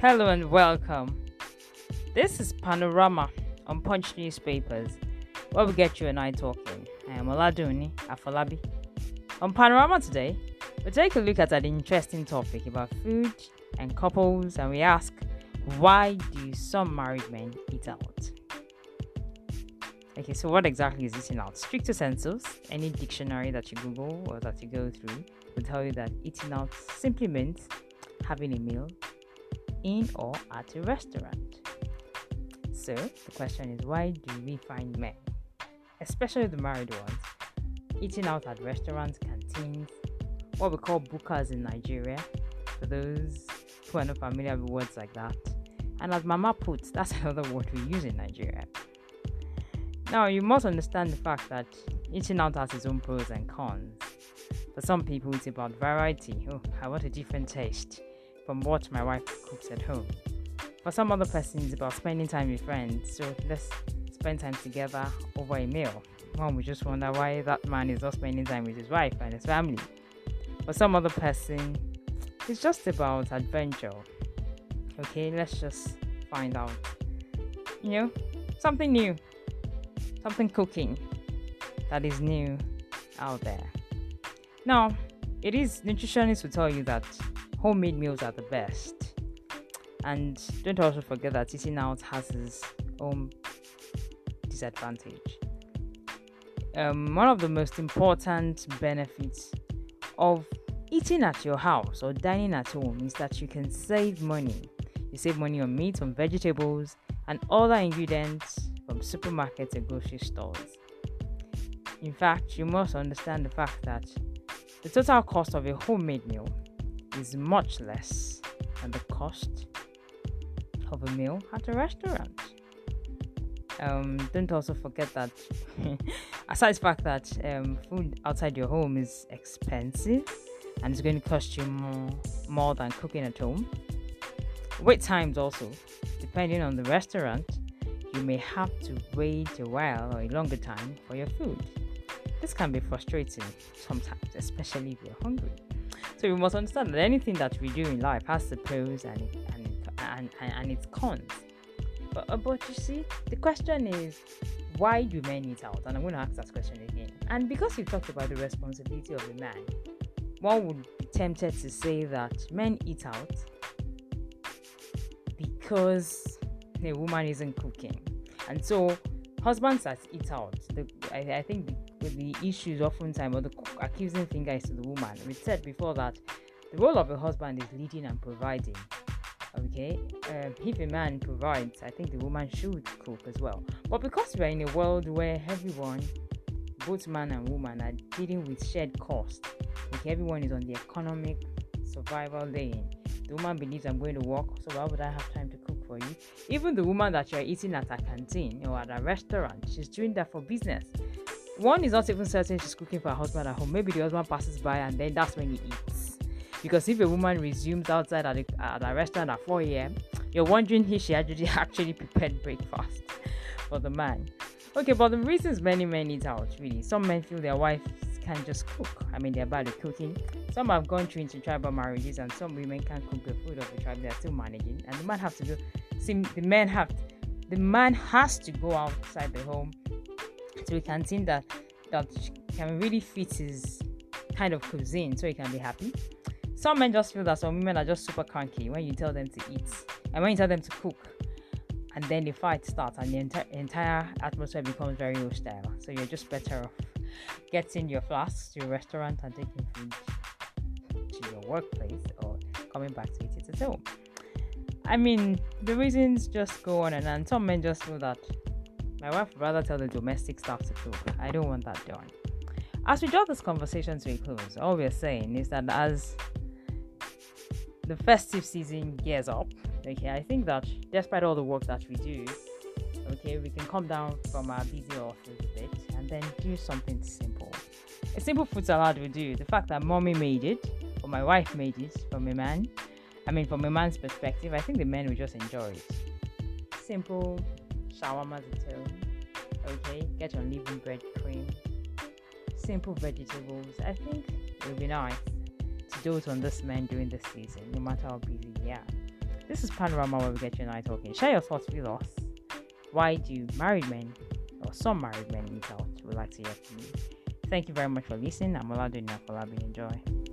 Hello and welcome. This is Panorama on Punch Newspapers, where we get you and I talking. I am Oladuni Afolabi. On Panorama today, we take a look at an interesting topic about food and couples, and we ask, why do some married men eat out? Okay, so what exactly is eating out? Stricto sensu, any dictionary that you Google or that you go through will tell you that eating out simply means having a meal in or at a restaurant. So the question is why do we find men, especially the married ones, eating out at restaurants, canteens, what we call bukas in Nigeria, for those who are not familiar with words like that. And as Mama puts, that's another word we use in Nigeria. Now, you must understand the fact that eating out has its own pros and cons. For some people, it's about variety. Oh, I want a different taste from what my wife cooks at home. For some other person, it's about spending time with friends. So let's spend time together over a meal. One would just wonder why that man is not spending time with his wife and his family. For some other person, it's just about adventure. Okay, let's just find out. You know, something new, something cooking that is new out there. Now, it is nutritionists will tell you that homemade meals are the best. And don't also forget that eating out has its own disadvantage. Um, one of the most important benefits of eating at your house or dining at home is that you can save money. You save money on meat, on vegetables, and other ingredients from supermarkets and grocery stores. In fact, you must understand the fact that the total cost of a homemade meal is much less than the cost of a meal at a restaurant. Um, don't also forget that, aside the fact that um, food outside your home is expensive and it's going to cost you more, more than cooking at home. Wait times also, depending on the restaurant, you may have to wait a while or a longer time for your food. This can be frustrating sometimes, especially if you're hungry. So we must understand that anything that we do in life has the pros and and and, and, and its cons. But, uh, but you see, the question is, why do men eat out? And I'm going to ask that question again. And because you talked about the responsibility of a man, one would be tempted to say that men eat out because a woman isn't cooking. And so husbands that eat out, the, I, I think the with the issues oftentimes or the accusing finger is to the woman. We said before that the role of a husband is leading and providing. Okay, um, if a man provides, I think the woman should cook as well. But because we are in a world where everyone, both man and woman, are dealing with shared cost, okay, everyone is on the economic survival lane. The woman believes I'm going to work, so why would I have time to cook for you? Even the woman that you're eating at a canteen or at a restaurant, she's doing that for business one is not even certain she's cooking for her husband at home. Maybe the husband passes by and then that's when he eats. Because if a woman resumes outside at a, at a restaurant at 4 a.m., you're wondering if she actually actually prepared breakfast for the man. Okay, but the reasons many men eat out really. Some men feel their wives can just cook. I mean, they're bad at cooking. Some have gone through into tribal marriages, and some women can't cook the food of the tribe they're still managing. And the man have to go. See, the men have, the man has to go outside the home to a canteen that that can really fit his kind of cuisine so he can be happy. Some men just feel that some women are just super cranky when you tell them to eat and when you tell them to cook. And then the fight starts and the enti- entire atmosphere becomes very hostile. So you're just better off getting your flasks to your restaurant and taking food to your workplace or coming back to eat it at home. I mean, the reasons just go on and on. Some men just feel that my wife would rather tell the domestic staff to cook. I don't want that done. As we draw this conversation to a close, all we're saying is that as the festive season gears up, okay, I think that despite all the work that we do, okay, we can come down from our busy office a bit and then do something simple. A simple food salad we do. The fact that mommy made it, or my wife made it from a man, I mean, from a man's perspective, I think the men will just enjoy it. Simple, shawarma home. Okay, get your living bread cream, simple vegetables. I think it would be nice to dote on this man during the season, no matter how busy are. This is Panorama where we get you and I talking. Share your thoughts with us. Why do married men or some married men eat out? We'd like to hear from you. Thank you very much for listening. I'm Oladuni Afolabi. Enjoy.